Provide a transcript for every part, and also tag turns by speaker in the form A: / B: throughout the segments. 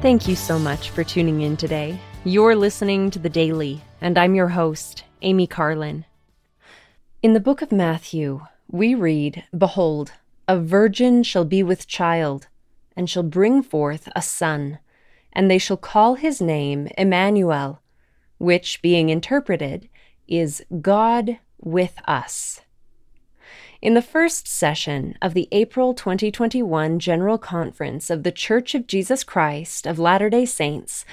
A: Thank you so much for tuning in today. You're listening to The Daily, and I'm your host, Amy Carlin. In the book of Matthew, we read Behold, a virgin shall be with child, and shall bring forth a son, and they shall call his name Emmanuel, which, being interpreted, is God with us. In the first session of the April 2021 General Conference of the Church of Jesus Christ of Latter day Saints,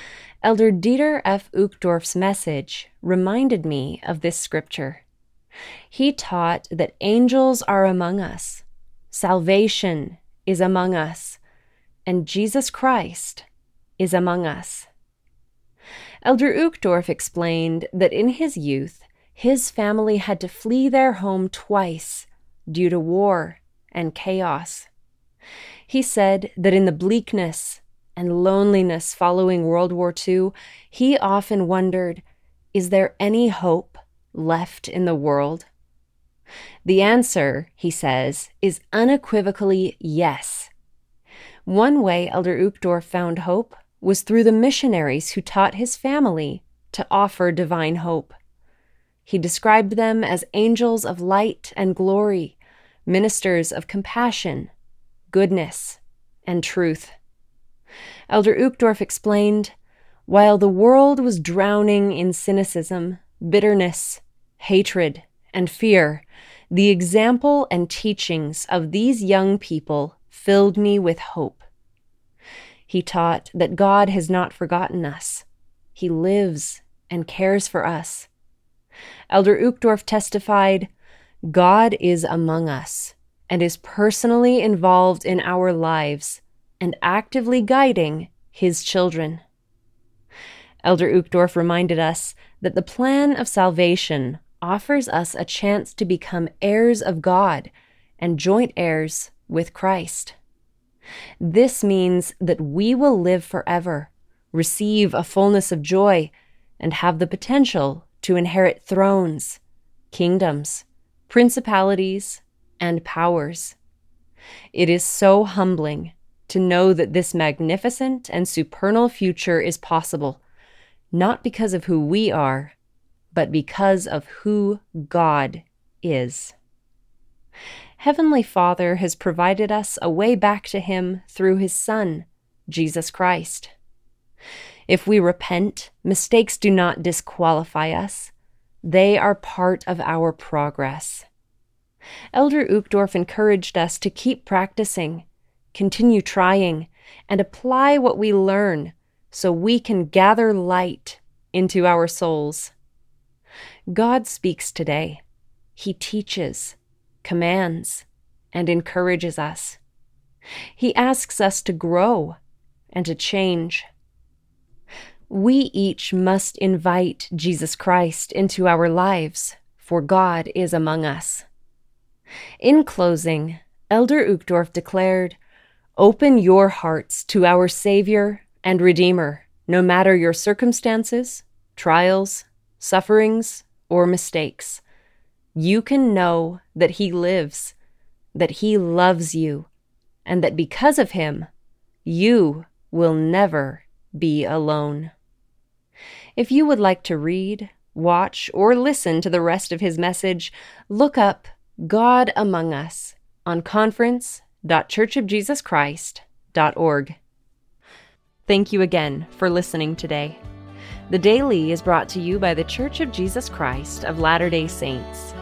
A: Elder Dieter F. Uchtdorf's message reminded me of this scripture. He taught that angels are among us, salvation is among us, and Jesus Christ is among us. Elder Uchtdorf explained that in his youth, his family had to flee their home twice due to war and chaos. He said that in the bleakness and loneliness following World War II, he often wondered is there any hope left in the world? The answer, he says, is unequivocally yes. One way Elder Uchtdorf found hope was through the missionaries who taught his family to offer divine hope. He described them as angels of light and glory ministers of compassion, goodness, and truth. Elder Uchtdorf explained while the world was drowning in cynicism, bitterness, hatred, and fear, the example and teachings of these young people filled me with hope. He taught that God has not forgotten us. He lives and cares for us. Elder Uchtdorf testified God is among us and is personally involved in our lives and actively guiding his children. Elder Uchtdorf reminded us that the plan of salvation offers us a chance to become heirs of God and joint heirs with Christ. This means that we will live forever, receive a fullness of joy, and have the potential to inherit thrones, kingdoms, principalities, and powers. It is so humbling to know that this magnificent and supernal future is possible, not because of who we are, but because of who God is. Heavenly Father has provided us a way back to Him through His Son, Jesus Christ. If we repent, mistakes do not disqualify us. They are part of our progress. Elder Uchtdorf encouraged us to keep practicing, continue trying, and apply what we learn so we can gather light into our souls. God speaks today. He teaches, commands, and encourages us. He asks us to grow and to change. We each must invite Jesus Christ into our lives, for God is among us. In closing, Elder Uchtdorf declared, Open your hearts to our Savior and Redeemer, no matter your circumstances, trials, sufferings, or mistakes. You can know that He lives, that He loves you, and that because of Him, you will never be alone. If you would like to read, watch, or listen to the rest of his message, look up God Among Us on conference.churchofjesuschrist.org. Thank you again for listening today. The Daily is brought to you by The Church of Jesus Christ of Latter day Saints.